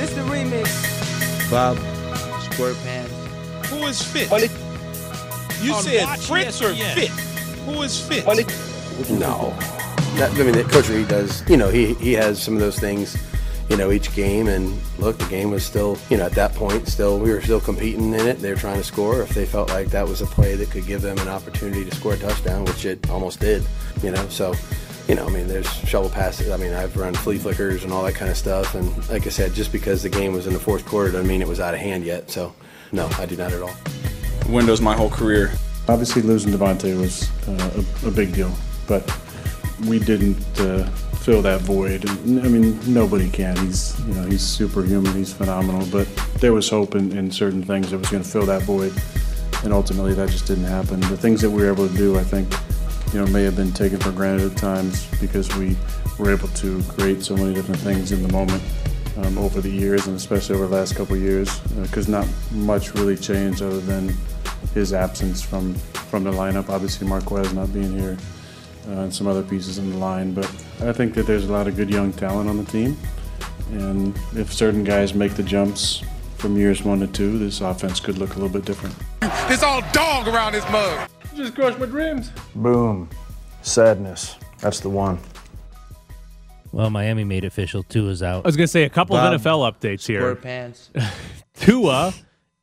This the remix. Bob, square pants. Who is fit? Well, it- you On said Watch Fritz or ESPN. fit? Who is fit? well, it- No. That, I mean, that Coach Reed does, you know, he, he has some of those things, you know, each game. And look, the game was still, you know, at that point, still, we were still competing in it. They were trying to score. If they felt like that was a play that could give them an opportunity to score a touchdown, which it almost did, you know, so. You know, I mean, there's shovel passes. I mean, I've run flea flickers and all that kind of stuff. And like I said, just because the game was in the fourth quarter doesn't mean it was out of hand yet. So, no, I do not at all. Windows my whole career. Obviously, losing Davante was uh, a, a big deal, but we didn't uh, fill that void. And, I mean, nobody can. He's you know he's superhuman. He's phenomenal. But there was hope in, in certain things that was going to fill that void, and ultimately that just didn't happen. The things that we were able to do, I think, you know, may have been taken for granted at times because we were able to create so many different things in the moment. Um, over the years, and especially over the last couple years, because not much really changed other than his absence from from the lineup. Obviously, Marquez not being here, uh, and some other pieces in the line. But I think that there's a lot of good young talent on the team, and if certain guys make the jumps from years one to two, this offense could look a little bit different. It's all dog around this mug. Just crushed my dreams. Boom. Sadness. That's the one. Well, Miami made official. Tua's out. I was going to say a couple Bob, of NFL updates Square here. pants. Tua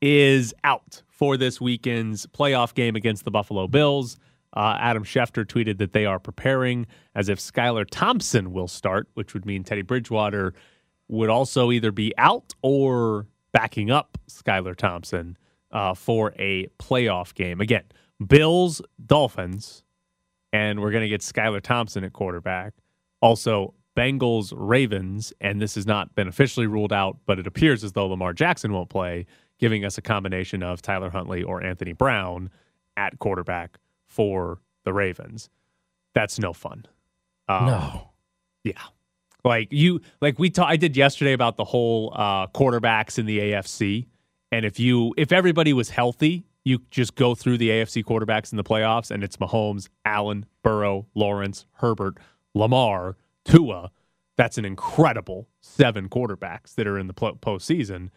is out for this weekend's playoff game against the Buffalo Bills. Uh, Adam Schefter tweeted that they are preparing as if Skylar Thompson will start, which would mean Teddy Bridgewater would also either be out or backing up Skylar Thompson uh, for a playoff game. Again, Bills, Dolphins, and we're going to get Skylar Thompson at quarterback. Also, Bengals, Ravens, and this has not been officially ruled out, but it appears as though Lamar Jackson won't play, giving us a combination of Tyler Huntley or Anthony Brown at quarterback for the Ravens. That's no fun. Um, no. Yeah. Like you like we ta- I did yesterday about the whole uh quarterbacks in the AFC. And if you if everybody was healthy, you just go through the AFC quarterbacks in the playoffs and it's Mahomes, Allen, Burrow, Lawrence, Herbert, Lamar, Tua. That's an incredible seven quarterbacks that are in the pl- postseason.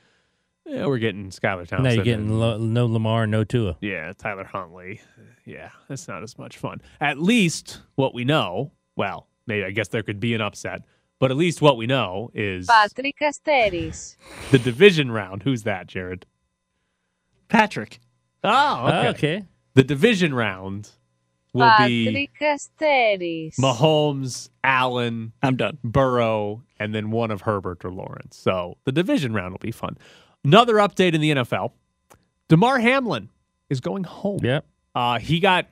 Yeah, we're getting Skylar Thompson. Now you're getting and- lo- no Lamar, no Tua. yeah, Tyler Huntley. Yeah, that's not as much fun. At least what we know, well, maybe I guess there could be an upset, but at least what we know is Patrick Asteris. the division round. Who's that, Jared? Patrick. Oh, okay. Oh, okay. The division round will be Patrick Asteris. Mahomes, Allen, I'm done. Burrow, and then one of Herbert or Lawrence. So the division round will be fun. Another update in the NFL: Damar Hamlin is going home. Yep. Uh, he got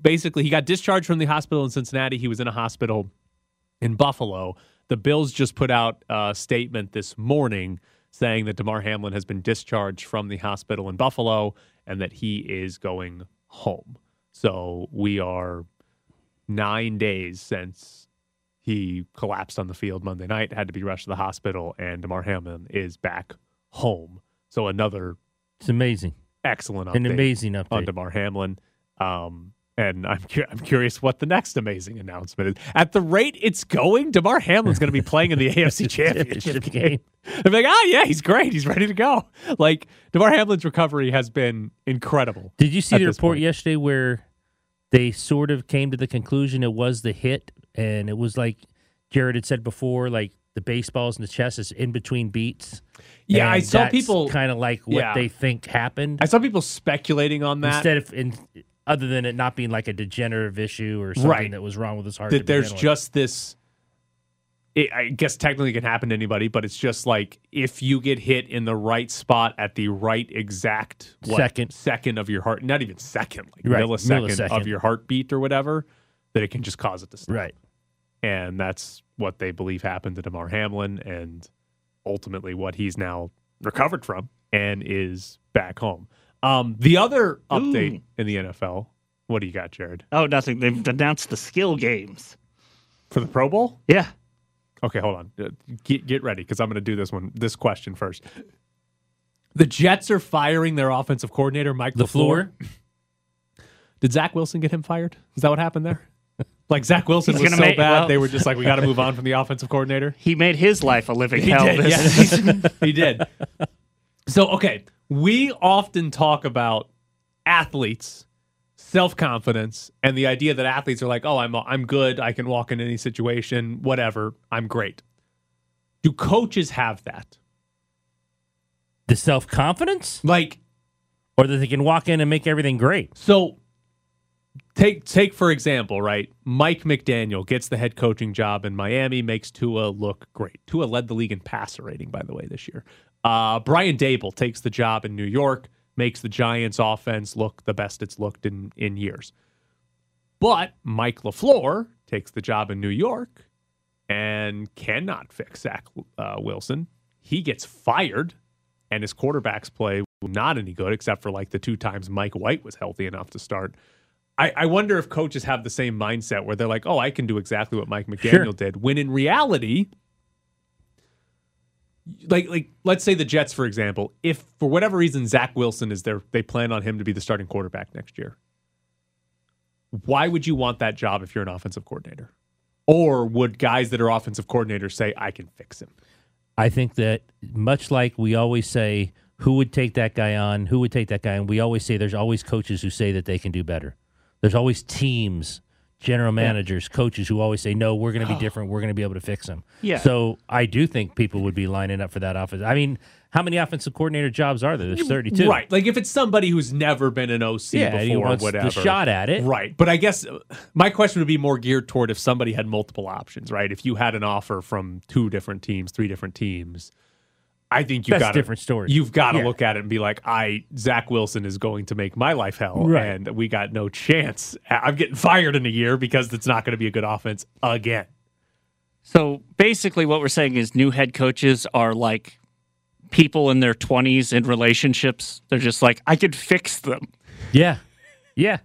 basically he got discharged from the hospital in Cincinnati. He was in a hospital in Buffalo. The Bills just put out a statement this morning saying that Damar Hamlin has been discharged from the hospital in Buffalo and that he is going home. So we are nine days since he collapsed on the field Monday night, had to be rushed to the hospital, and Damar Hamlin is back home. So another It's amazing. excellent update An amazing update. on Damar Hamlin. Um, and I'm cu- I'm curious what the next amazing announcement is. At the rate it's going, Damar Hamlin's going to be playing in the AFC Championship game. They're like, oh yeah, he's great. He's ready to go. Like Damar Hamlin's recovery has been incredible. Did you see the report point. yesterday where they sort of came to the conclusion it was the hit, and it was like Jared had said before, like the baseballs and the chest is in between beats. Yeah, I saw that's people- kind of like what Yeah. they think happened I saw people speculating on that. instead of in, other than it not being like a degenerative issue or something Right. that was wrong with his heart. that there's just this it, I guess technically it can happen to anybody, but it's just like if you get hit in the right spot at the right exact what, Second. second of your heart, not even second, like Right, millisecond, millisecond. of your heartbeat or whatever, that it can just cause it to stop. right. And that's what they believe happened to Damar Hamlin and ultimately what he's now recovered from and is back home. Um, the other update Ooh. in the NFL, what do you got, Jared? Oh, nothing. They've announced the skill games. For the Pro Bowl? Yeah. Okay, hold on. Uh, Get get ready because I'm going to do this one. This question first. The Jets are firing their offensive coordinator, Mike The LaFleur. floor. Did Zach Wilson get him fired? Is that what happened there? Like Zach Wilson He's was so make- bad, well- they were just like, we got to move on from the offensive coordinator. He made his life a living He hell. did, this yes. he did. So, okay, we often talk about athletes, self confidence, and the idea that athletes are like, "Oh, I'm I'm good. I can walk in any situation, whatever. I'm great." Do coaches have that? The self confidence, Like, or that they can walk in and make everything great. so take take for example, right? Mike McDaniel gets the head coaching job in Miami, makes Tua look great. Tua led the league in passer rating, by the way, this year. Uh, Brian Daboll takes the job in New York, makes the Giants offense look the best it's looked in in years. But Mike LaFleur takes the job in New York and cannot fix Zach uh, Wilson. He gets fired, and his quarterbacks play not any good, except for like the two times Mike White was healthy enough to start. I, I wonder if coaches have the same mindset where they're like, oh, I can do exactly what Mike McDaniel Sure. did, when in reality, like like let's say the Jets, for example, if for whatever reason Zach Wilson is there, they plan on him to be the starting quarterback next year. Why would you want that job if you're an offensive coordinator? Or would guys that are offensive coordinators say, I can fix him? I think that much like we always say, who would take that guy on? Who would take that guy? And we always say there's always coaches who say that they can do better. There's always teams, general managers, coaches who always say, no, we're going to be different. We're going to be able to fix them." Yeah. So I do think people would be lining up for that offense. I mean, how many offensive coordinator jobs are there? There's 32. Right. Like if it's somebody who's never been an OC Yeah, before, the whatever. shot at it. Right. But I guess uh, my question would be more geared toward if somebody had multiple options, right? If you had an offer from two different teams, three different teams, I think you That's got different story. You've got to Yeah. look at it and be like, I Zach Wilson is going to make my life hell, Right. and we got no chance. I'm getting fired in a year because it's not going to be a good offense again. So basically, what we're saying is new head coaches are like people in their 20s in relationships. They're just like, I could fix them. Yeah. Yeah.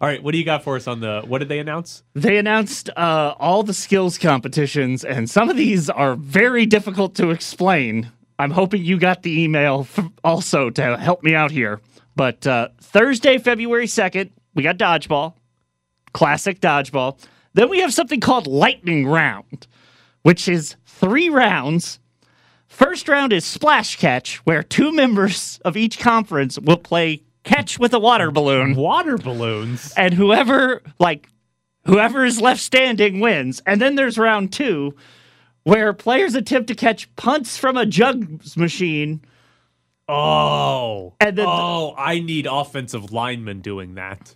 All right, what do you got for us on the? What did they announce? They announced uh, all the skills competitions, and some of these are very difficult to explain. I'm hoping you got the email also to help me out here. But uh, Thursday, February 2nd, we got dodgeball, classic dodgeball. Then we have something called lightning round, which is three rounds. First round is splash catch, where two members of each conference will play catch with a water balloon Water balloons. and whoever like whoever is left standing wins. And then there's round two, where players attempt to catch punts from a jugs machine. Oh, And then- oh, I need offensive linemen doing that.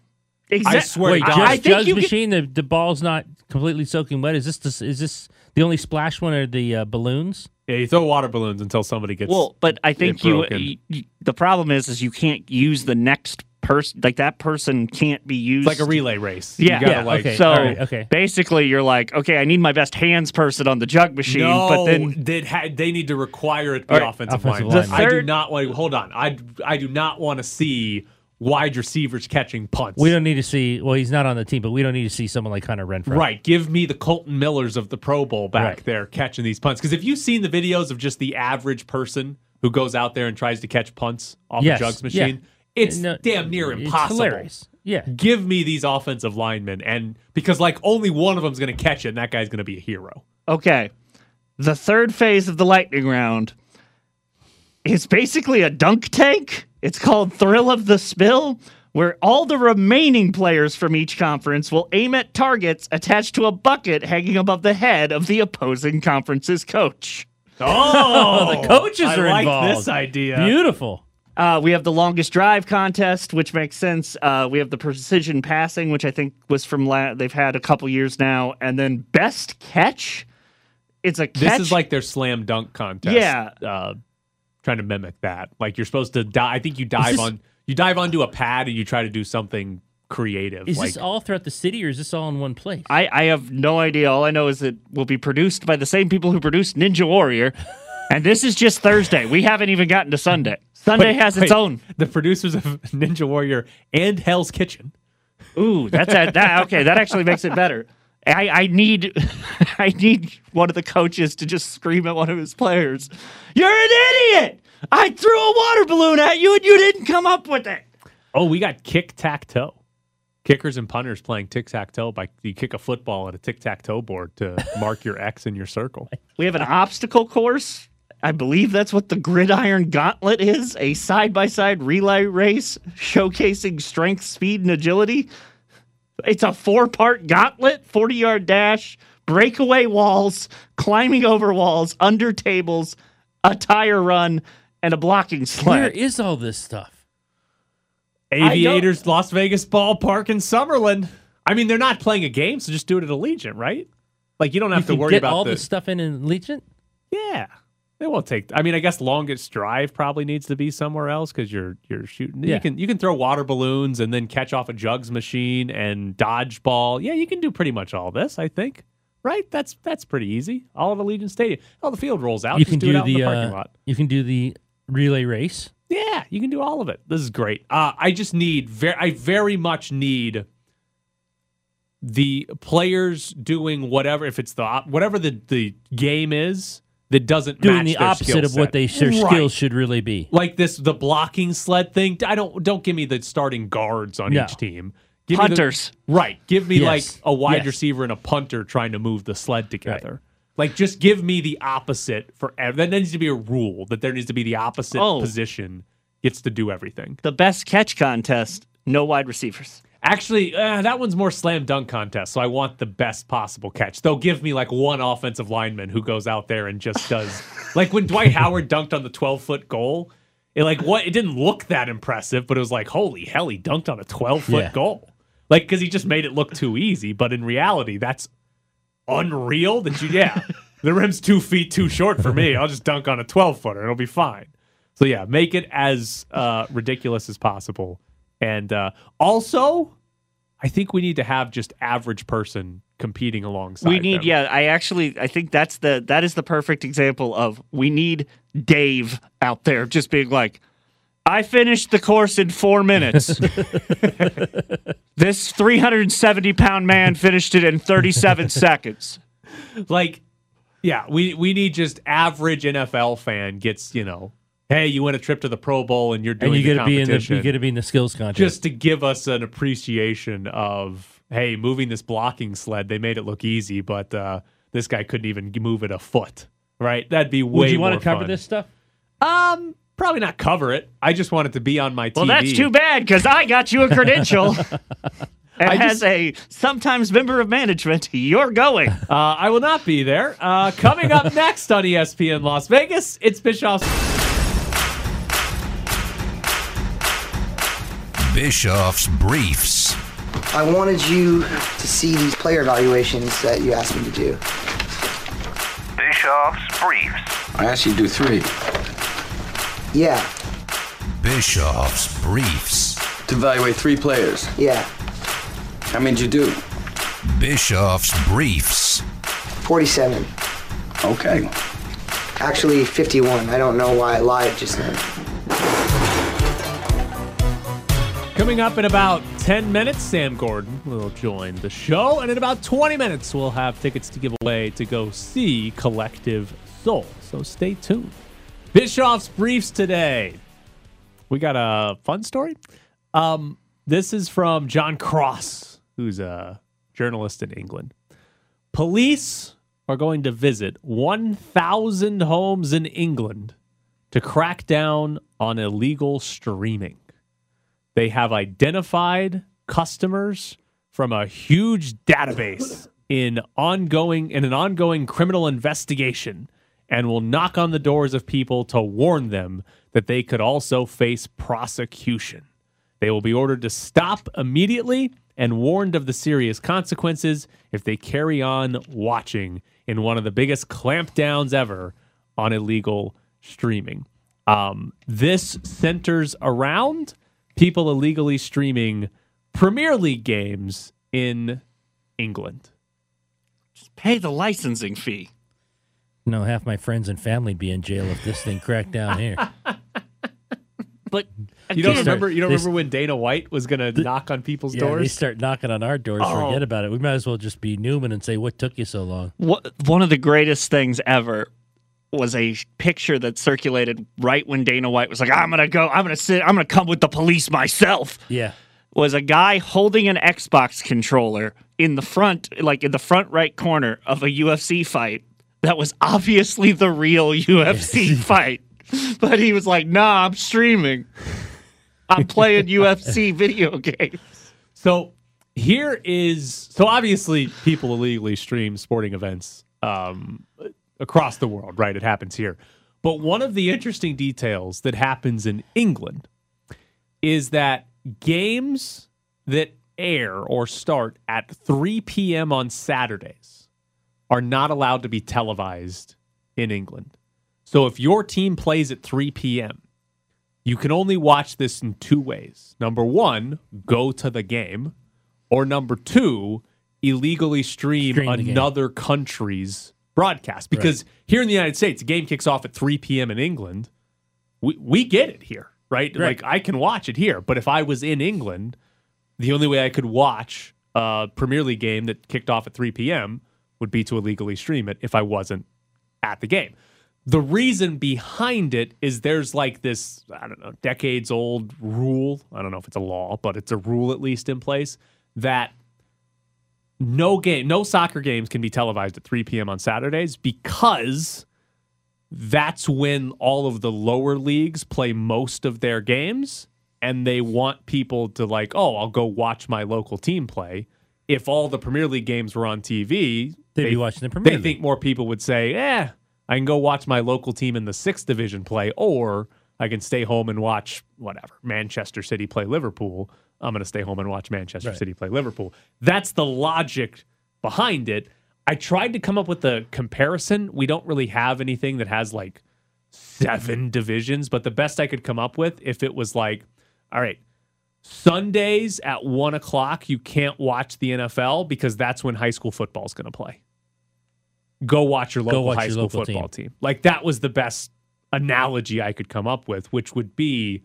Exact- I swear Wait, to just I think Judge you get- machine. The the ball's not completely soaking wet. Is this the, is this the only splash one or the uh, balloons? Yeah, you throw water balloons until somebody gets. Well, but I think you, you, you- The problem is, is you can't use the next person. Like that person can't be used. it's like a relay race. Yeah. you gotta Yeah, like. okay. So All right, okay. basically, you're like, okay, I need my best hands person on the jug machine, No, but then they'd ha- they need to require it be All right, offensive, offensive line. lineman. I do not want. Hold on, I I do not want to see wide receivers catching punts. We don't need to see. Well, he's not on the team, but we don't need to see someone like Hunter Renfrow. Right, give me the Kolton Millers of the Pro Bowl back Right. there catching these punts. Because if you've seen the videos of just the average person who goes out there and tries to catch punts off Yes, a jugs yeah. machine, it's No, damn near it's impossible. hilarious. Yeah. Give me these offensive linemen, and because like only one of them's going to catch it, and that guy's going to be a hero. Okay. The third phase of the lightning round is basically a dunk tank. It's called Thrill of the Spill, where all the remaining players from each conference will aim at targets attached to a bucket hanging above the head of the opposing conference's coach. Oh, the coaches I are like involved. this idea. Beautiful. Uh, we have the longest drive contest, which makes sense. Uh, we have the precision passing, which I think was from la- they've had a couple years now, and then best catch. It's a catch. This is like their slam dunk contest. Yeah. Uh, trying to mimic that. Like you're supposed to die. I think you dive this- on you dive onto a pad and you try to do something creative. Is like this all throughout the city, or is this all in one place? I, I have no idea. All I know is it will be produced by the same people who produced Ninja Warrior. and this is just Thursday. We haven't even gotten to Sunday. Sunday Wait, has its wait. own. the producers of Ninja Warrior and Hell's Kitchen. Ooh, that's a, that okay. That actually makes it better. I, I need I need one of the coaches to just scream at one of his players. You're an idiot! I threw a water balloon at you and you didn't come up with it. Oh, we got kick tack toe. Kickers and punters playing tic tac toe by you kick a football at a tic tac toe board to mark your X in your circle. We have an obstacle course. I believe that's what the Gridiron Gauntlet is a side by side relay race showcasing strength, speed, and agility. It's a four part gauntlet, 40 yard dash, breakaway walls, climbing over walls, under tables, a tire run, and a blocking Where sled. is all this stuff? Aviators, Las Vegas ballpark in Summerlin. I mean, they're not playing a game, so just do it at Allegiant, right? Like you don't have you to can worry get about all the, this stuff in in Legion. Yeah, it won't take. I mean, I guess longest drive probably needs to be somewhere else because you're you're shooting. Yeah. You can you can throw water balloons and then catch off a jugs machine and dodgeball. Yeah, you can do pretty much all this. I think. Right? That's that's pretty easy. All of Allegiant Stadium. Oh, the field rolls out. you Just can do, it do out in the, the parking uh, lot. you can do the relay race. Yeah, you can do all of it. This is great. Uh, I just need very, I very much need the players doing whatever. If it's the whatever the the game is that doesn't Doing match the their opposite of what they their Right. skills should really be. Like this, the blocking sled thing. I don't don't give me the starting guards on No. each team. Give me the- Punters. right. Give me Yes. like a wide Yes. receiver and a punter trying to move the sled together. Like just give me the opposite for ev- that needs to be a rule that there needs to be the opposite Oh. position gets to do everything. The best catch contest, no wide receivers. Actually, uh, that one's more slam dunk contest, so I want the best possible catch. They'll give me like one offensive lineman who goes out there and just does like when Dwight Howard dunked on the 12 foot goal. It like what it didn't look that impressive, but it was like holy hell, he dunked on a 12 foot Yeah. goal. Like because he just made it look too easy, but in reality, that's unreal. That you yeah, the rim's two feet too short for me. I'll just dunk on a 12 footer, it'll be fine. So yeah, make it as uh, ridiculous as possible. And uh, also, I think we need to have just average person competing alongside. we need them. yeah i actually i think that's the that is the perfect example of we need dave out there just being like i finished the course in four minutes this 370 pound man finished it in 37 seconds like, yeah, we we need just average NFL fan gets you know, hey, you win a trip to the Pro Bowl and you're doing And you the got to be in the competition. you got to be in the skills contest. just to give us an appreciation of hey, moving this blocking sled, they made it look easy, but uh, this guy couldn't even move it a foot. Right? That'd be way Would you want want to cover this stuff? Um, probably not cover it. I just want it to be on my TV. well that's too bad because i got you a credential and I as just- a sometimes member of management you're going Uh, I will not be there. Uh, coming up next on ESPN Las Vegas, it's Bischoff's. Bischoff's Briefs. I wanted you to see these player evaluations that you asked me to do. Bischoff's Briefs. I asked you to do three. Yeah, Bischoff's Briefs. To evaluate three players. yeah. How many did you do? Bischoff's Briefs. 47. Okay. Actually, 51. I don't know why I lied just now. Coming up in about 10 minutes, Sam Gordon will join the show. And in about 20 minutes, we'll have tickets to give away to go see Collective Soul. So stay tuned. Bischoff's Briefs today. We got a fun story. Um, this is from John Cross, who's a journalist in England. Police are going to visit 1,000 homes in England to crack down on illegal streaming. They have identified customers from a huge database in ongoing in an ongoing criminal investigation and will knock on the doors of people to warn them that they could also face prosecution. They will be ordered to stop immediately and warned of the serious consequences if they carry on watching in one of the biggest clampdowns ever on illegal streaming. Um, this centers around people illegally streaming Premier League games in England. Just pay the licensing fee No, half my friends and family be in jail if this thing cracked down here. but You don't remember? You don't remember when Dana White was going to knock on people's Yeah, they start knocking on our doors. Oh. Forget about it. We might as well just be Newman and say, "What took you so long?" What, one of the greatest things ever was a picture that circulated right when Dana White was like, "I'm gonna go, I'm gonna sit, I'm gonna come with the police myself." Yeah, was a guy holding an Xbox controller in the front, like in the front right corner of a UFC fight that was obviously the real UFC fight. But he was like, nah, I'm streaming. I'm playing UFC video games. So here is so obviously people illegally stream sporting events um, across the world, right? It happens here. But one of the interesting details that happens in England is that games that air or start at 3 p.m. on Saturdays are not allowed to be televised in England. So if your team plays at 3 p.m., you can only watch this in two ways. Number one, go to the game, or number two, illegally stream, Stream another country's broadcast. Because here in the United States, the game kicks off at 3 p.m. in England. We, we get it here, right? Right. Like I can watch it here. But if I was in England, the only way I could watch a Premier League game that kicked off at 3 p.m. would be to illegally stream it if I wasn't at the game. The reason behind it is there's like this, I don't know, decades old rule. I don't know if it's a law, but it's a rule at least in place that no game, no soccer games can be televised at 3 p.m. on Saturdays because that's when all of the lower leagues play most of their games and they want people to like, oh, I'll go watch my local team play. If all the Premier League games were on TV, They'd they, be watching the Premier They League. think more people would say, eh, I can go watch my local team in the sixth division play, or I can stay home and watch whatever Manchester City play Liverpool. I'm going to stay home and watch Manchester Right. City play Liverpool. That's the logic behind it. I tried to come up with a comparison. We don't really have anything that has like seven divisions, but the best I could come up with, if it was like, all right, Sundays at one o'clock, you can't watch the NFL because that's when high school football is going to play. Go watch your local watch high your school local football team. Like that was the best analogy I could come up with, which would be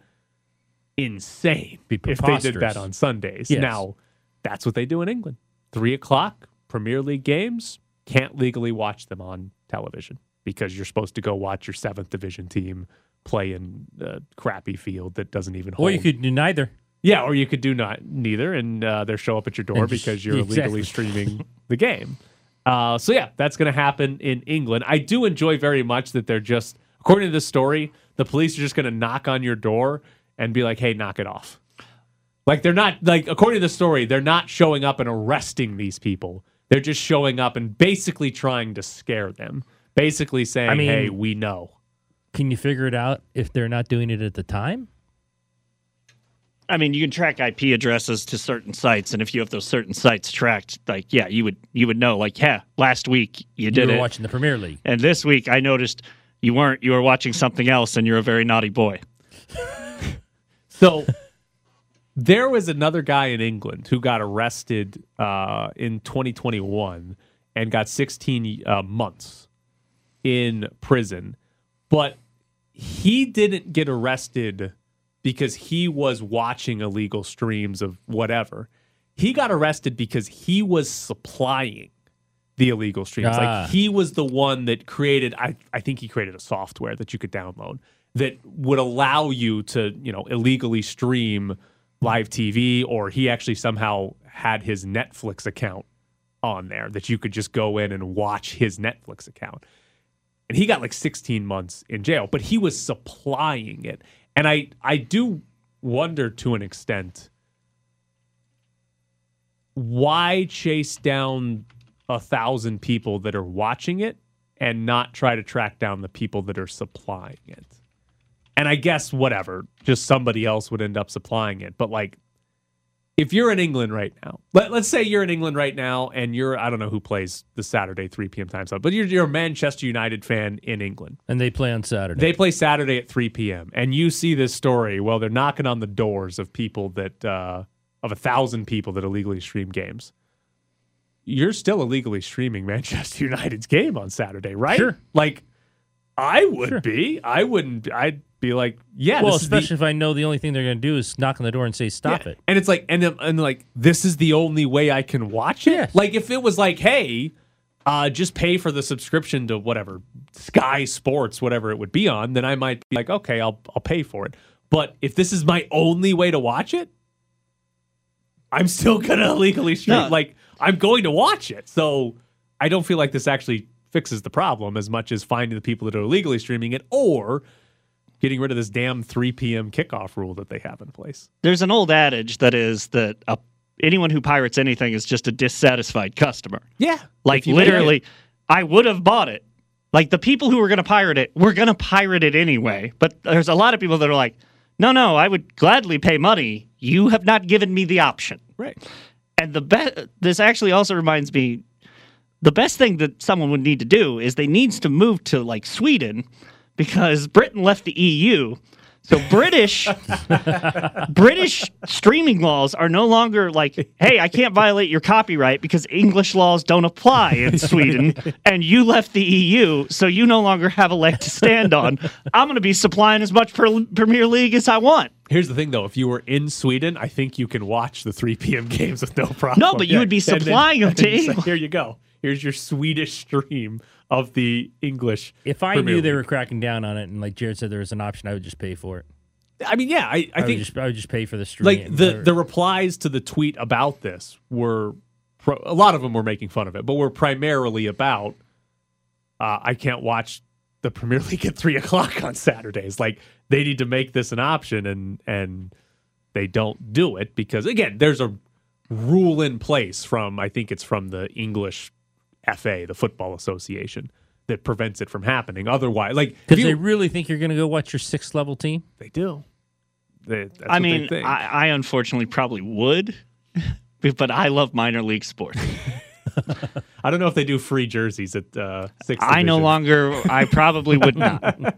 insane if they did that on Sundays. Yes. Now, that's what they do in England. Three o'clock, Premier League games, can't legally watch them on television because you're supposed to go watch your seventh division team play in a crappy field that doesn't even hold. Or you could do neither. Yeah, or you could do not neither, and uh, they'll show up at your door because you're illegally streaming the game. Uh, so yeah, that's going to happen in England. I do enjoy very much that they're just, according to this story, the police are just going to knock on your door and be like, "Hey, knock it off." Like they're not like according to the story, they're not showing up and arresting these people. They're just showing up and basically trying to scare them, basically saying, I mean- "Hey, we know." Can you figure it out if they're not doing it at the time? I mean, you can track IP addresses to certain sites, and if you have those certain sites tracked, like yeah, you would you would know. Like yeah, last week you did you were it, watching the Premier League. and this week I noticed you weren't. You were watching something else, and you're a very naughty boy. So there was another guy in England who got arrested uh, in 2021 and got 16 uh, months in prison, but he didn't get arrested because he was watching illegal streams of whatever. He got arrested because he was supplying the illegal streams. Ah. Like he was the one that created I, I think he created a software that you could download that would allow you to, you know, illegally stream live TV or he actually somehow had his Netflix account on there that you could just go in and watch his Netflix account. And he got like 16 months in jail, but he was supplying it. And I I do wonder to an extent why chase down a thousand people that are watching it and not try to track down the people that are supplying it. And I guess whatever, just somebody else would end up supplying it. But like, if you're in England right now, let, let's say you're in England right now and you're, I don't know who plays the Saturday 3 p.m. time slot, but you're, you're a Manchester United fan in England. And they play on Saturday. They play Saturday at 3 p.m. And you see this story. Well, they're knocking on the doors of people that, uh, of a thousand people that illegally stream games. You're still illegally streaming Manchester United's game on Saturday, right? Sure. Like, I would Sure. be. I wouldn't. I'd be like, yeah. well, this is the- especially if I know the only thing they're going to do is knock on the door and say, stop yeah. it. And it's like, and and like, this is the only way I can watch it. Yes. Like, if it was like, hey, uh, just pay for the subscription to whatever Sky Sports, whatever it would be on, then I might be like, okay, I'll I'll pay for it. But if this is my only way to watch it, I'm still gonna illegally stream. No. Like I'm going to watch it. So I don't feel like this actually fixes the problem as much as finding the people that are illegally streaming it or getting rid of this damn 3 p.m. kickoff rule that they have in place. There's an old adage that is that a, anyone who pirates anything is just a dissatisfied customer. Yeah. Like If you make literally, I would have bought it. Like the people who were going to pirate it were going to pirate it anyway. But there's a lot of people that are like, no, no, I would gladly pay money. You have not given me the option. Right. And the best. This actually also reminds me. The best thing that someone would need to do is they needs to move to like Sweden, because Britain left the EU. So British British streaming laws are no longer like, hey, I can't violate your copyright because English laws don't apply in Sweden, and you left the EU, so you no longer have a leg to stand on. I'm going to be supplying as much per- Premier League as I want. Here's the thing, though. If you were in Sweden, I think you can watch the 3 p.m. games with no problem. No, but you would be And then- supplying them to like, Here you go. Here's your Swedish stream of the English. If I Premier knew they League. were cracking down on it, and like Jared said, there was an option, I would just pay for it. I mean, yeah, I, I, would think just, I would just pay for the stream. like the the replies to the tweet about this were pro- a lot of them were making fun of it, but were primarily about uh, I can't watch the Premier League at three o'clock on Saturdays. Like they need to make this an option, and and they don't do it because again, there's a rule in place from I think it's from the English FA, the Football Association, that prevents it from happening. Otherwise, like if because they really think you're going to go watch your sixth level team. they do. They, that's I what they mean, think. I, I unfortunately probably would, but I love minor league sports. I don't know if they do free jerseys at uh, six. I no longer, I probably would not.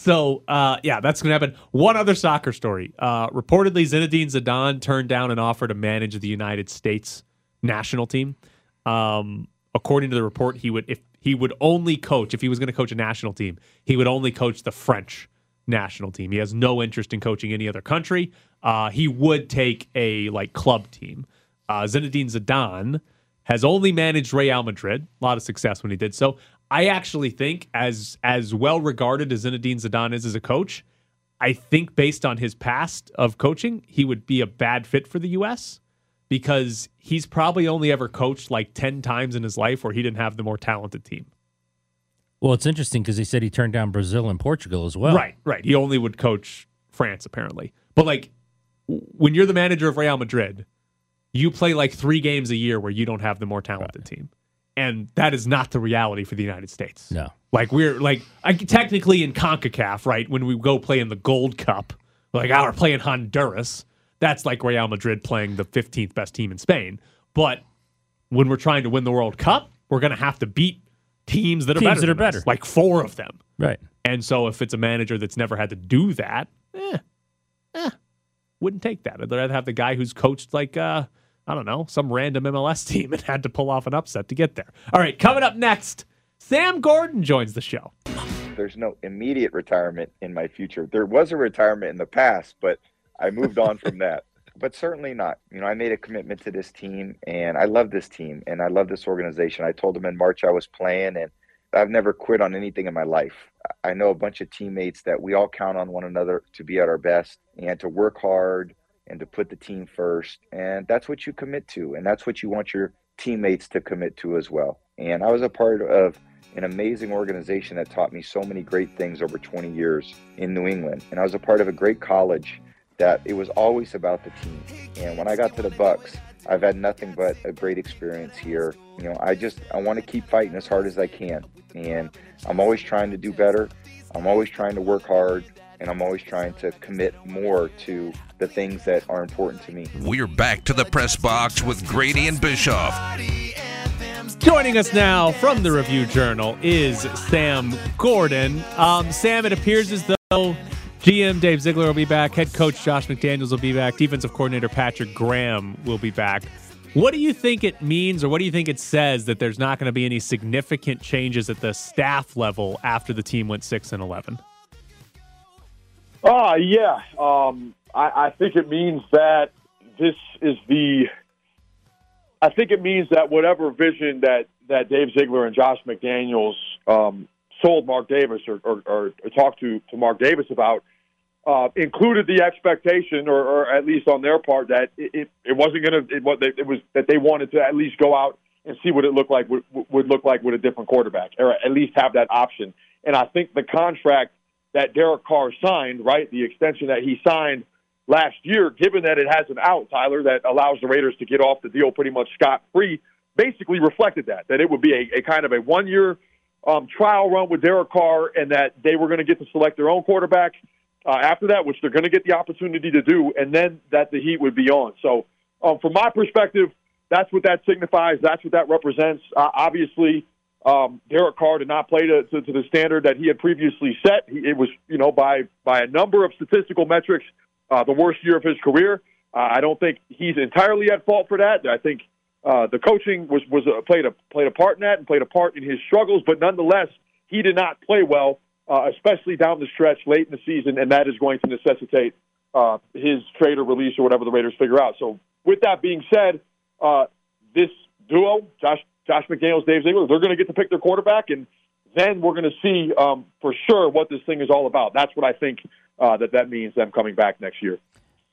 So uh, yeah, that's going to happen. One other soccer story. Uh, reportedly, Zinedine Zidane turned down an offer to manage the United States national team. Um, according to the report, he would if he would only coach if he was going to coach a national team, he would only coach the French national team. He has no interest in coaching any other country. Uh, he would take a like club team. Uh, Zinedine Zidane has only managed Real Madrid. A lot of success when he did so. I actually think, as as well regarded as Zinedine Zidane is as a coach, I think based on his past of coaching, he would be a bad fit for the U.S. because he's probably only ever coached like ten times in his life where he didn't have the more talented team. Well, it's interesting because he said he turned down Brazil and Portugal as well. Right, right. He only would coach France apparently. But like when you're the manager of Real Madrid, you play like 3 games a year where you don't have the more talented team. And that is not the reality for the United States. No. Like we're like I, technically in CONCACAF, right? When we go play in the Gold Cup, like oh, we're playing Honduras. That's like Real Madrid playing the 15th best team in Spain. But when we're trying to win the World Cup, we're going to have to beat teams that are Teams better. that are than us, better. like four of them. Right. And so if it's a manager that's never had to do that, eh, eh, wouldn't take that. I'd rather have the guy who's coached like uh, I don't know, some random MLS team and had to pull off an upset to get there. All right, coming up next, Sam Gordon joins the show. There's no immediate retirement in my future. There was a retirement in the past, but I moved on from that. But certainly not. You know, I made a commitment to this team and I love this team and I love this organization. I told them in March I was playing and I've never quit on anything in my life. I know a bunch of teammates that we all count on one another to be at our best and to work hard and to put the team first. And that's what you commit to. And that's what you want your teammates to commit to as well. And I was a part of an amazing organization that taught me so many great things over 20 years in New England. And I was a part of a great college that it was always about the team. And when I got to the Bucs, I've had nothing but a great experience here. You know, I just I want to keep fighting as hard as I can. And I'm always trying to do better. I'm always trying to work hard and I'm always trying to commit more to the things that are important to me. We're back to the press box with Graney and Bischoff. Joining us now from the Review Journal is Sam Gordon. Um, Sam, it appears as though GM Dave Ziegler will be back, head coach Josh McDaniels will be back, defensive coordinator Patrick Graham will be back. What do you think it means, or what do you think it says that there's not going to be any significant changes at the staff level after the team went six and eleven? Oh, yeah. Um, I, I think it means that this is the. I think it means that whatever vision that, that Dave Ziegler and Josh McDaniels um, sold Mark Davis or, or, or talked to, to Mark Davis about, uh, included the expectation, or, or at least on their part, that it, it, it wasn't going to. It, was- it was that they wanted to at least go out and see what it looked like would, would look like with a different quarterback, or at least have that option. And I think the contract that Derek Carr signed, right, the extension that he signed last year, given that it has an out, Tyler, that allows the Raiders to get off the deal pretty much scot free, basically reflected that that it would be a, a kind of a one year um, trial run with Derek Carr, and that they were going to get to select their own quarterback uh, after that, which they're going to get the opportunity to do, and then that the Heat would be on. So, um, from my perspective, that's what that signifies. That's what that represents. Uh, obviously, um, Derek Carr did not play to, to, to the standard that he had previously set. He, it was, you know, by by a number of statistical metrics, uh, the worst year of his career. Uh, I don't think he's entirely at fault for that. I think uh, the coaching was was a, played a played a part in that and played a part in his struggles, but nonetheless, he did not play well, uh, especially down the stretch late in the season, and that is going to necessitate uh, his trade or release or whatever the Raiders figure out. So, with that being said, uh, this duo, Josh Josh McDaniels, Dave Ziegler, they're going to get to pick their quarterback, and then we're going to see um, for sure what this thing is all about. That's what I think uh, that that means them coming back next year.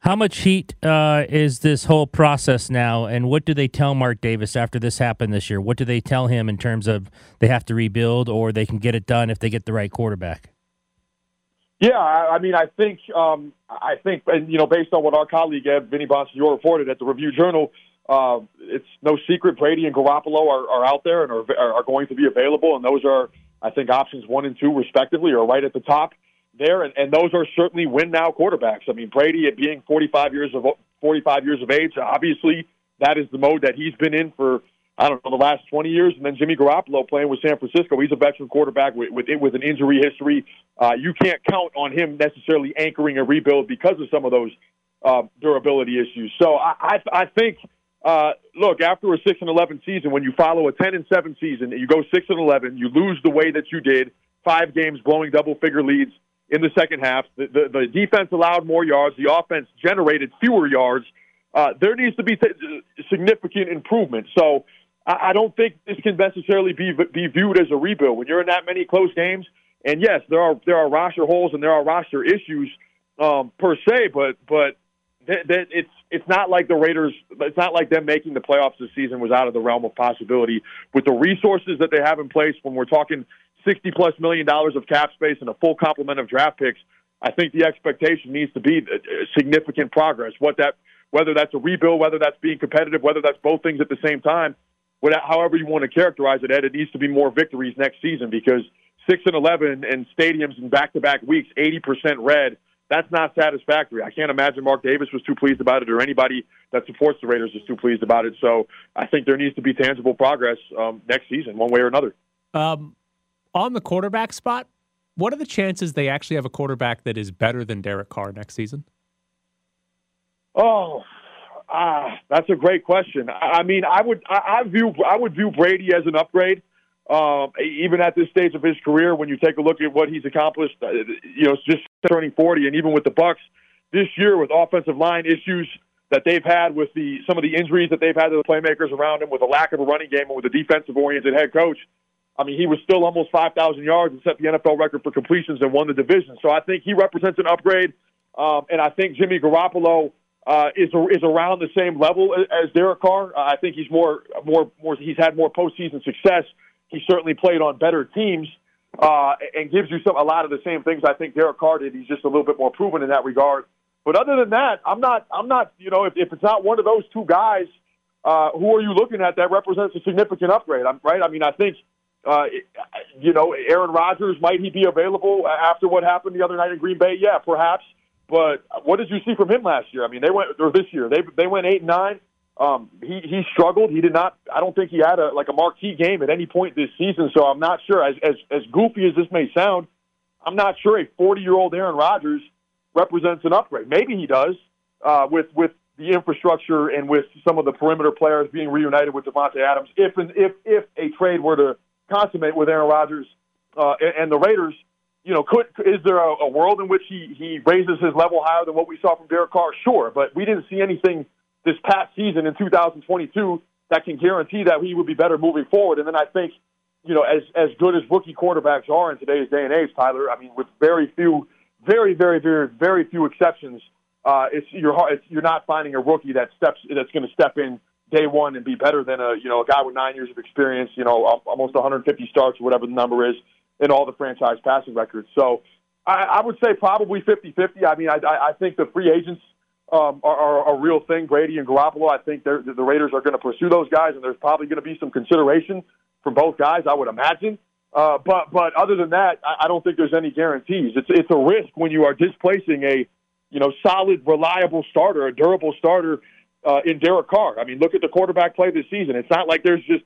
How much heat uh, is this whole process now, and what do they tell Mark Davis after this happened this year? What do they tell him in terms of they have to rebuild or they can get it done if they get the right quarterback? Yeah, I, mean, I think, um, I think, and you know, based on what our colleague Ed Vinny Bonsignore reported at the Review Journal, uh, it's no secret Brady and Garoppolo are, are out there and are, are going to be available, and those are, I think, options one and two respectively, are right at the top there, and, and those are certainly win now quarterbacks. I mean, Brady at being 45 years of 45 years of age, obviously that is the mode that he's been in for I don't know the last 20 years, and then Jimmy Garoppolo playing with San Francisco. He's a veteran quarterback with with, with an injury history. Uh, you can't count on him necessarily anchoring a rebuild because of some of those uh, durability issues. So I I, I think. Uh, look, after a six and eleven season, when you follow a ten and seven season, you go six and eleven, you lose the way that you did, five games blowing double figure leads in the second half. The, the, the defense allowed more yards. The offense generated fewer yards. Uh, there needs to be t- significant improvement. So I, I don't think this can necessarily be be viewed as a rebuild when you're in that many close games. And yes, there are there are roster holes and there are roster issues um, per se, but but th- th- it's it's not like the Raiders. It's not like them making the playoffs this season was out of the realm of possibility with the resources that they have in place. When we're talking sixty plus million dollars of cap space and a full complement of draft picks, I think the expectation needs to be significant progress. What that whether that's a rebuild, whether that's being competitive, whether that's both things at the same time, whatever, however you want to characterize it, Ed, it needs to be more victories next season because six and eleven and stadiums in back to back weeks, eighty percent red. That's not satisfactory. I can't imagine Mark Davis was too pleased about it, or anybody that supports the Raiders is too pleased about it. So I think there needs to be tangible progress um, next season, one way or another. Um, on the quarterback spot, what are the chances they actually have a quarterback that is better than Derek Carr next season? Oh, ah, that's a great question. I mean, I would I, I view I would view Brady as an upgrade. Um, even at this stage of his career, when you take a look at what he's accomplished, uh, you know, just turning 40, and even with the Bucs this year with offensive line issues that they've had with the some of the injuries that they've had to the playmakers around him, with a lack of a running game, and with a defensive-oriented head coach, I mean, he was still almost 5,000 yards and set the NFL record for completions and won the division. So I think he represents an upgrade, um, and I think Jimmy Garoppolo uh, is is around the same level as Derek Carr. Uh, I think he's more more more. He's had more postseason success. He certainly played on better teams uh, and gives you some a lot of the same things I think Derek Carr did. He's just a little bit more proven in that regard. But other than that, I'm not. I'm not. You know, if, if it's not one of those two guys, uh, who are you looking at that represents a significant upgrade? I'm right. I mean, I think. Uh, you know, Aaron Rodgers, might he be available after what happened the other night in Green Bay? Yeah, perhaps. But what did you see from him last year? I mean, they went or this year they they went eight and nine. Um, he he struggled. He did not. I don't think he had a like a marquee game at any point this season. So I'm not sure. As as as goofy as this may sound, I'm not sure a 40 year old Aaron Rodgers represents an upgrade. Maybe he does uh, with with the infrastructure and with some of the perimeter players being reunited with Davante Adams. If and if if a trade were to consummate with Aaron Rodgers uh, and, the Raiders, you know, could is there a, a world in which he he raises his level higher than what we saw from Derek Carr? Sure, but we didn't see anything this past season in 2022 that can guarantee that he would be better moving forward. And then I think, you know, as as good as rookie quarterbacks are in today's day and age, Tyler, I mean, with very few very, very, very, very few exceptions, uh, it's you're you're not finding a rookie that steps that's going to step in day one and be better than a you know a guy with nine years of experience, you know, almost 150 starts or whatever the number is in all the franchise passing records. So I, I would say probably 50-50. I mean, I, I think the free agents um, are, are a real thing. Brady and Garoppolo. I think the Raiders are going to pursue those guys, and there's probably going to be some consideration from both guys. I would imagine. Uh, but but other than that, I, I don't think there's any guarantees. It's it's a risk when you are displacing a you know solid, reliable starter, a durable starter uh, in Derek Carr. I mean, look at the quarterback play this season. It's not like there's just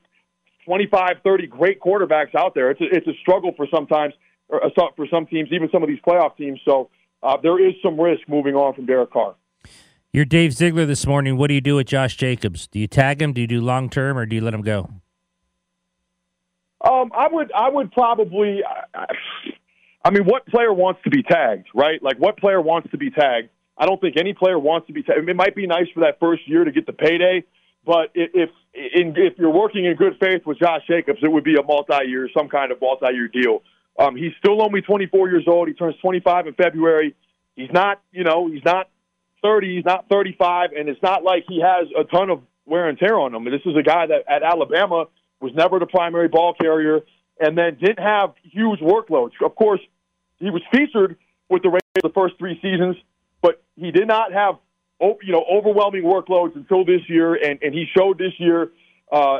25, 30 great quarterbacks out there. It's a, it's a struggle for sometimes or uh, for some teams, even some of these playoff teams. So uh, there is some risk moving on from Derek Carr. You're Dave Ziegler this morning. What do you do with Josh Jacobs? Do you tag him? Do you do long term or do you let him go? Um, I would, I would probably. I, I mean, what player wants to be tagged, right? Like, what player wants to be tagged? I don't think any player wants to be tagged. It might be nice for that first year to get the payday, but if in, if you're working in good faith with Josh Jacobs, it would be a multi-year, some kind of multi-year deal. Um, he's still only 24 years old. He turns 25 in February. He's not, you know, he's not 30. He's not 35, and it's not like he has a ton of wear and tear on him. This is a guy that at Alabama was never the primary ball carrier, and then didn't have huge workloads. Of course, he was featured with the Raiders the first three seasons, but he did not have you know overwhelming workloads until this year, and, and he showed this year. Uh,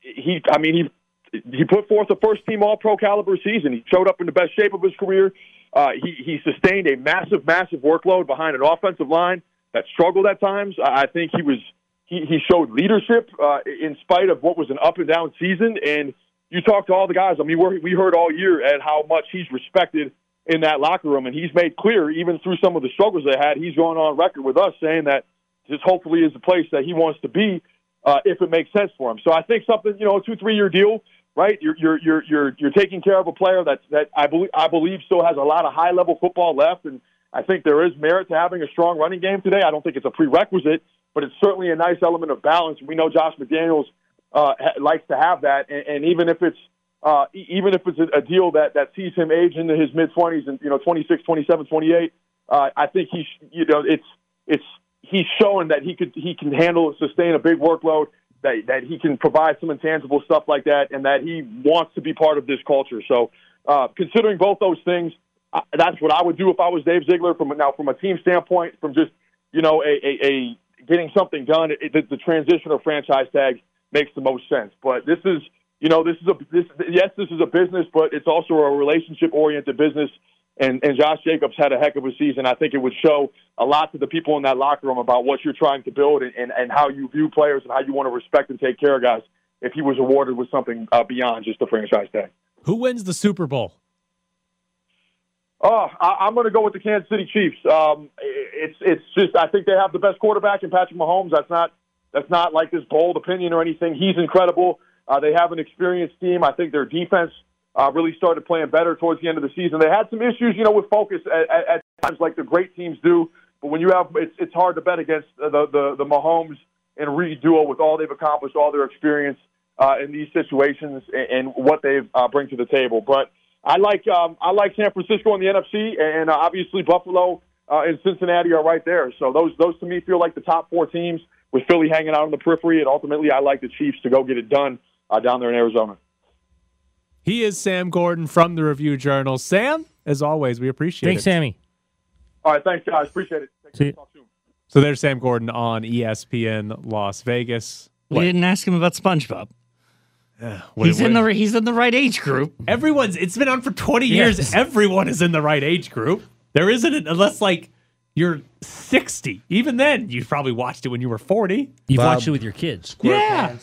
he, I mean, he he put forth a first team All Pro caliber season. He showed up in the best shape of his career. Uh, he he sustained a massive, massive workload behind an offensive line that struggled at times. I think he was he, he showed leadership uh, in spite of what was an up and down season. And you talk to all the guys. I mean, we're, we heard all year at how much he's respected in that locker room, and he's made clear, even through some of the struggles they had, he's gone on record with us saying that this hopefully is the place that he wants to be uh, if it makes sense for him. So I think something, you know, a two three year deal, right? You're you're you're you're you're taking care of a player that that I believe I believe still has a lot of high level football left, and I think there is merit to having a strong running game today. I don't think it's a prerequisite, but it's certainly a nice element of balance. We know Josh McDaniels uh, likes to have that, and, and even if it's uh, even if it's a, deal that, that sees him age into his mid twenties and you know 26, 27, 28, uh, I think he sh- you know it's it's he's showing that he could he can handle sustain a big workload that that he can provide some intangible stuff like that and that he wants to be part of this culture. So uh, considering both those things, uh, that's what I would do if I was Dave Ziegler. From now from a team standpoint, from just you know a, a, a getting something done, it, the, the transition of franchise tags makes the most sense. But this is you know this is a this yes this is a business, but it's also a relationship oriented business. And, and Josh Jacobs had a heck of a season. I think it would show a lot to the people in that locker room about what you're trying to build and, and, and how you view players and how you want to respect and take care of guys if he was awarded with something uh, beyond just the franchise tag. Who wins the Super Bowl? Oh, I, I'm going to go with the Kansas City Chiefs. Um, it's it's just I think they have the best quarterback in Patrick Mahomes. That's not that's not like this bold opinion or anything. He's incredible. Uh, they have an experienced team. I think their defense uh, really started playing better towards the end of the season. They had some issues, you know, with focus at, at, times, like the great teams do. But when you have, it's it's hard to bet against the the, the Mahomes and Reid duo with all they've accomplished, all their experience uh, in these situations, and, and what they uh, bring to the table. But I like um, I like San Francisco in the NFC, and uh, obviously Buffalo uh, and Cincinnati are right there. So those those to me feel like the top four teams with Philly hanging out on the periphery, and ultimately I like the Chiefs to go get it done uh, down there in Arizona. He is Sam Gordon from the Review Journal. Sam, as always, we appreciate Thanks, it. Thanks, Sammy. All right, thanks guys, appreciate it. Take See you. Talk soon. So there's Sam Gordon on ESPN Las Vegas. We didn't ask him about SpongeBob. What- he's in the he's in the right age group. Everyone's. It's been on for 20 years. Yes. Everyone is in the right age group. There isn't an, unless like you're 60. Even then, you probably watched it when you were 40. You've Bob. watched it with your kids. Yeah.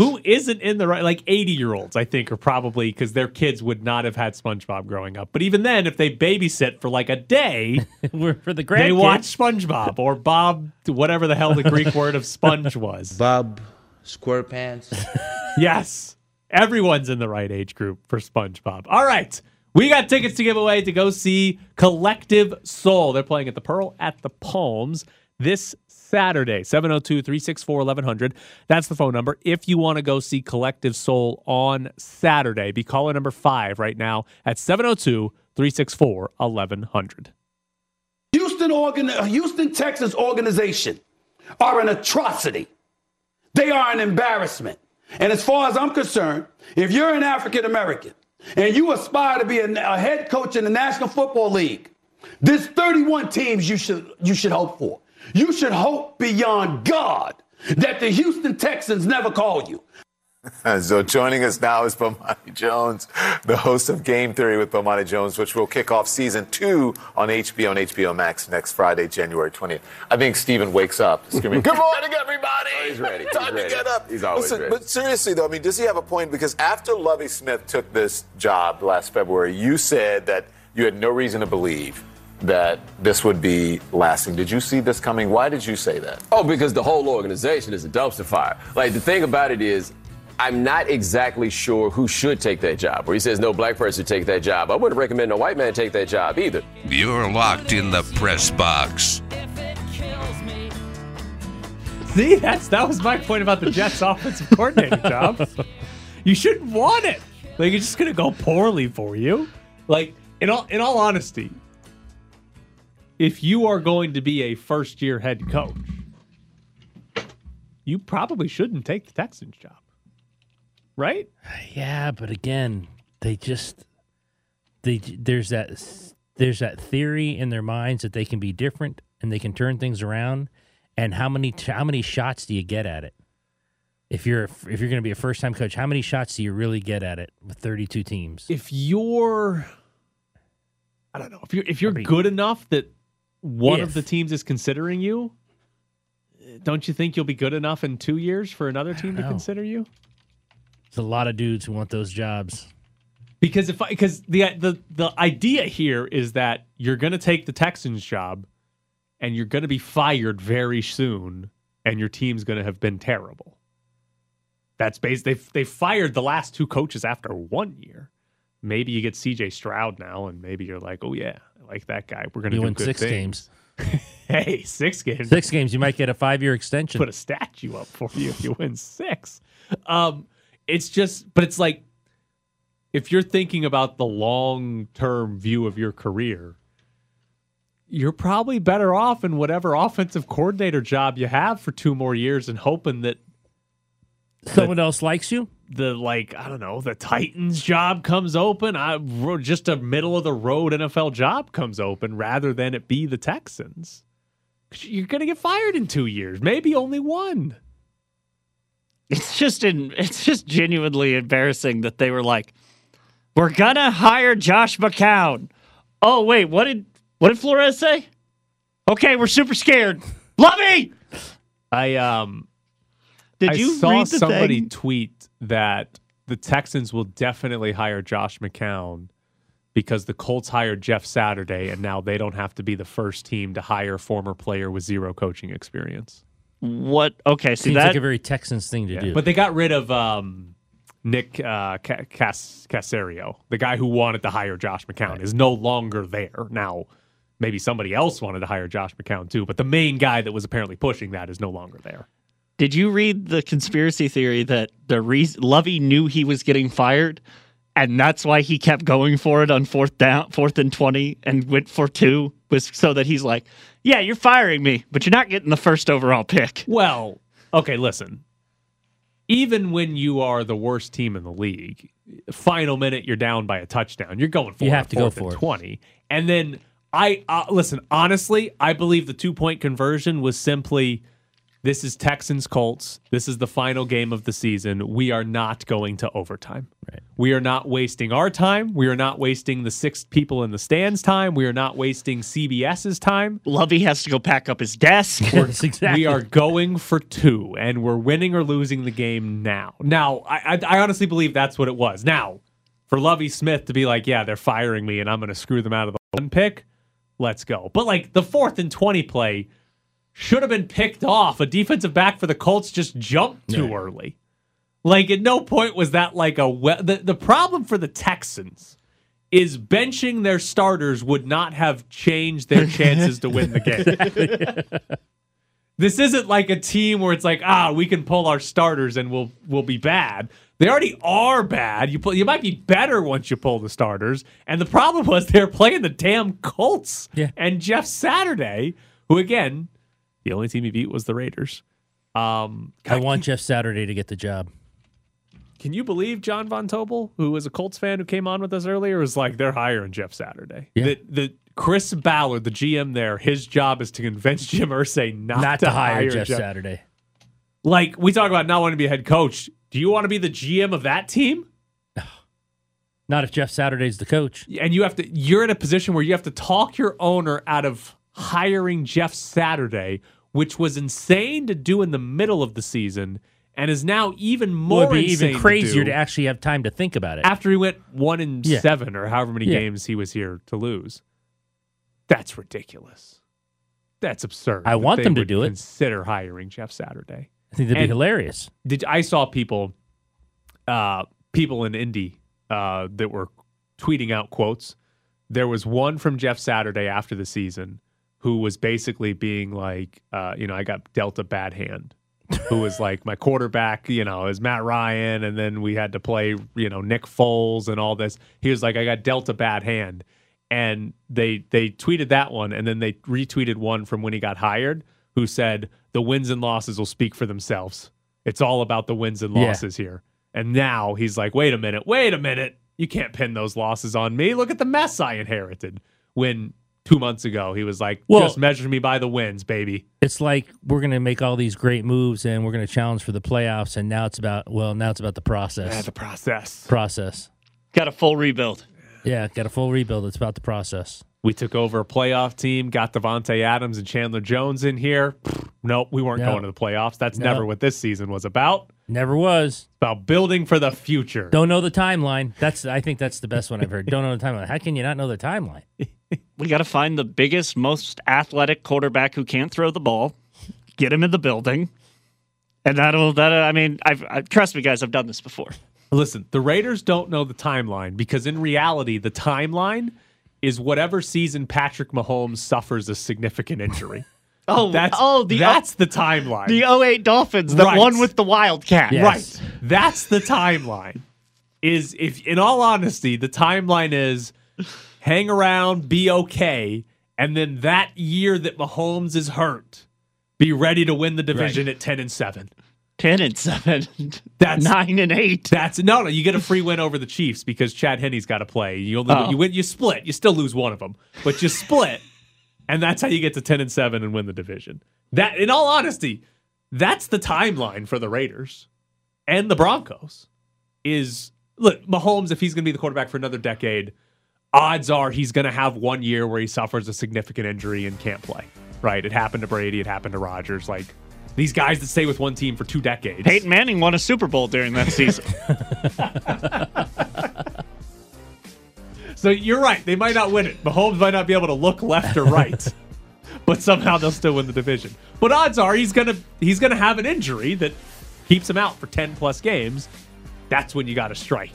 Who isn't in the right? Like 80 year olds, I think, are probably because their kids would not have had SpongeBob growing up. But even then, if they babysit for like a day, for the grandkids. they watch SpongeBob or Bob, whatever the hell the Greek word of sponge was. Bob SquarePants. Yes. Everyone's in the right age group for SpongeBob. All right. We got tickets to give away to go see Collective Soul. They're playing at the Pearl at the Palms this Saturday, 702 364 1100. That's the phone number. If you want to go see Collective Soul on Saturday, be caller number five right now at 702 364 1100. Houston, organ, uh, Houston, Texas organization are an atrocity. They are an embarrassment. And as far as I'm concerned, if you're an African American and you aspire to be a, a head coach in the National Football League, there's 31 teams you should you should hope for. You should hope beyond God that the Houston Texans never call you. So joining us now is Bomani Jones, the host of Game Theory with Bomani Jones, which will kick off season two on HBO and HBO Max next Friday, January 20th. I think Steven wakes up screaming, Good morning, everybody! Oh, he's ready. He's Time ready. to get up. He's always Listen, ready. But seriously, though, I mean, does he have a point? Because after Lovie Smith took this job last February, you said that you had no reason to believe that this would be lasting. Did you see this coming? Why did you say that? Oh, because the whole organization is a dumpster fire. Like the thing about it is, I'm not exactly sure who should take that job. Where he says no black person take that job. I wouldn't recommend a white man take that job either. You're locked in the press box. See, that's that was my point about the Jets' offensive coordinator job. You shouldn't want it. Like it's just gonna go poorly for you. Like in all in all honesty, if you are going to be a first year head coach, you probably shouldn't take the Texans job. Right? Yeah, but again, they just they there's that there's that theory in their minds that they can be different and they can turn things around. And how many how many shots do you get at it? If you're if you're going to be a first time coach, how many shots do you really get at it with 32 teams? If you're I don't know, if you're if you're good enough that one of the teams is considering you, don't you think you'll be good enough in two years for another team to know. consider you? There's a lot of dudes who want those jobs. Because if because the the the idea here is that you're going to take the Texans job and you're going to be fired very soon and your team's going to have been terrible. That's based they they fired the last two coaches after one year. Maybe you get CJ Stroud now and maybe you're like, "Oh yeah, like that guy. We're going to do win good six things." hey, 6 games. Six games, you might get a five year extension. Put a statue up for you if you win 6. Um it's just but it's like if you're thinking about the long term view of your career, you're probably better off in whatever offensive coordinator job you have for two more years and hoping that Someone else likes you? The like I don't know the Titans job comes open. I just a middle of the road NFL job comes open rather than it be the Texans. You're gonna get fired in two years, maybe only one. It's just in, it's just genuinely embarrassing that they were like, "We're gonna hire Josh McCown." Oh wait, what did what did Flores say? Okay, we're super scared. Lovie, I um did I you saw read the somebody thing? tweet that the Texans will definitely hire Josh McCown because the Colts hired Jeff Saturday and now they don't have to be the first team to hire a former player with zero coaching experience. What? Okay, see Seems that like a very Texans thing to do. But they got rid of um, Nick uh, Cas- Caserio, the guy who wanted to hire Josh McCown, is no longer there now. Maybe somebody else wanted to hire Josh McCown too, but the main guy that was apparently pushing that is no longer there. Did you read the conspiracy theory that the reason Lovie knew he was getting fired, and that's why he kept going for it on fourth down, fourth and twenty, and went for two was so that he's like, "Yeah, you're firing me, but you're not getting the first overall pick." Well, okay, listen. Even when you are the worst team in the league, final minute you're down by a touchdown. You're going for You it have to go for and it. twenty, and then I uh, listen. Honestly, I believe the two point conversion was simply this is Texans Colts. This is the final game of the season. We are not going to overtime. Right. We are not wasting our time. We are not wasting the six people in the stands time. We are not wasting CBS's time. Lovie has to go pack up his desk. Exactly. We are going for two, and we're winning or losing the game now. Now, I, I, I honestly believe that's what it was. Now, for Lovie Smith to be like, yeah, they're firing me, and I'm going to screw them out of the one pick, let's go. But like the fourth and 20 play should have been picked off. A defensive back for the Colts just jumped too early. Like at no point was that like a we- the the problem for the Texans is benching their starters would not have changed their chances to win the game. this isn't like a team where it's like, ah, we can pull our starters and we'll we'll be bad. They already are bad. You pull, you might be better once you pull the starters. And the problem was they're playing the damn Colts. Yeah. And Jeff Saturday, who again, the only team he beat was the Raiders. Um, I want Jeff Saturday to get the job. Can you believe John Von Tobel, who was a Colts fan who came on with us earlier, was like they're hiring Jeff Saturday. Yeah. The, the Chris Ballard, the GM there, his job is to convince Jim Irsay not, Not to hire Jeff Saturday. Like we talk about not wanting to be a head coach. Do you want to be the GM of that team? Not if Jeff Saturday's the coach. And you have to you're in a position where you have to talk your owner out of hiring Jeff Saturday, which was insane to do in the middle of the season and is now even more Well, even crazier to, to, actually have time to think about it. after he went one in Yeah. seven or however many Yeah. games he was here to lose. That's ridiculous. That's absurd. I that want them to do it. Consider hiring Jeff Saturday. I think that'd be hilarious. Did I saw people, uh, people in Indy uh, that were tweeting out quotes. There was one from Jeff Saturday after the season who was basically being like, uh, you know, I got dealt a bad hand. who was like my quarterback, you know, is Matt Ryan, and then we had to play, you know, Nick Foles and all this. He was like, I got dealt a bad hand, and they they tweeted that one, and then they retweeted one from when he got hired, who said the wins and losses will speak for themselves. It's all about the wins and Yeah. losses here. And now he's like, wait a minute, wait a minute, you can't pin those losses on me. Look at the mess I inherited. When two months ago he was like, Well- just measure me by the wins, baby. It's like we're going to make all these great moves and we're going to challenge for the playoffs, and now it's about well, now it's about the process. Yeah, the process. process. Got a full rebuild. Yeah, got a full rebuild. It's about the process. We took over a playoff team, got Davante Adams and Chandler Jones in here. Nope, we weren't No. going to the playoffs. That's No. never what this season was about. Never was. It's about building for the future. Don't know the timeline. That's I think that's the best one I've heard. Don't know the timeline. How can you not know the timeline? We got to find the biggest, most athletic quarterback who can't throw the ball, get him in the building, and that'll that. I mean, I've I, trust me, guys. I've done this before. Listen, the Raiders don't know the timeline because in reality, the timeline is whatever season Patrick Mahomes suffers a significant injury. Oh, that's oh, the that's the timeline. the 08 Dolphins, the Right. one with the Wildcat. Yes. Right. That's the timeline. Is if in all honesty, the timeline is hang around, be okay, and then that year that Mahomes is hurt, be ready to win the division at ten and seven. Ten and seven. That's nine and eight. That's no, no. You get a free win over the Chiefs because Chad Henne's got to play. You only, Oh. you win, you split. You still lose one of them, but you split, and that's how you get to ten and seven and win the division. That, in all honesty, that's the timeline for the Raiders and the Broncos. Is look Mahomes if he's going to be the quarterback for another decade, odds are he's going to have one year where he suffers a significant injury and can't play. Right? It happened to Brady. It happened to Rodgers. Like these guys that stay with one team for two decades. Peyton Manning won a Super Bowl during that season. So you're right. They might not win it. Mahomes might not be able to look left or right, but somehow they'll still win the division. But odds are he's gonna he's gonna have an injury that keeps him out for ten plus games. That's when you got to strike.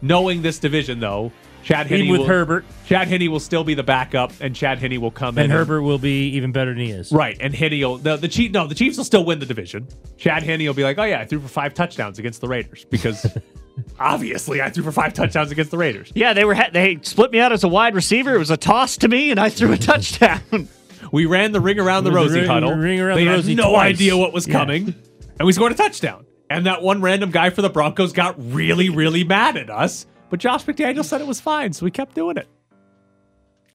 Knowing this division, though, Chad Even Henne with will, Herbert. Chad Henne will still be the backup, and Chad Henne will come in. And Herbert will be even better than he is. Right, and Henne will the, the Chief. No, the Chiefs will still win the division. Chad Henne will be like, "Oh yeah, I threw for five touchdowns against the Raiders because obviously I threw for five touchdowns against the Raiders." yeah, they were ha- they split me out as a wide receiver. It was a toss to me, and I threw a touchdown. We ran the ring around the The Rosie ring- huddle. ring around they the had Rosie no twice. idea what was Yeah. coming, and we scored a touchdown. And that one random guy for the Broncos got really, really mad at us. But Josh McDaniel said it was fine, so we kept doing it.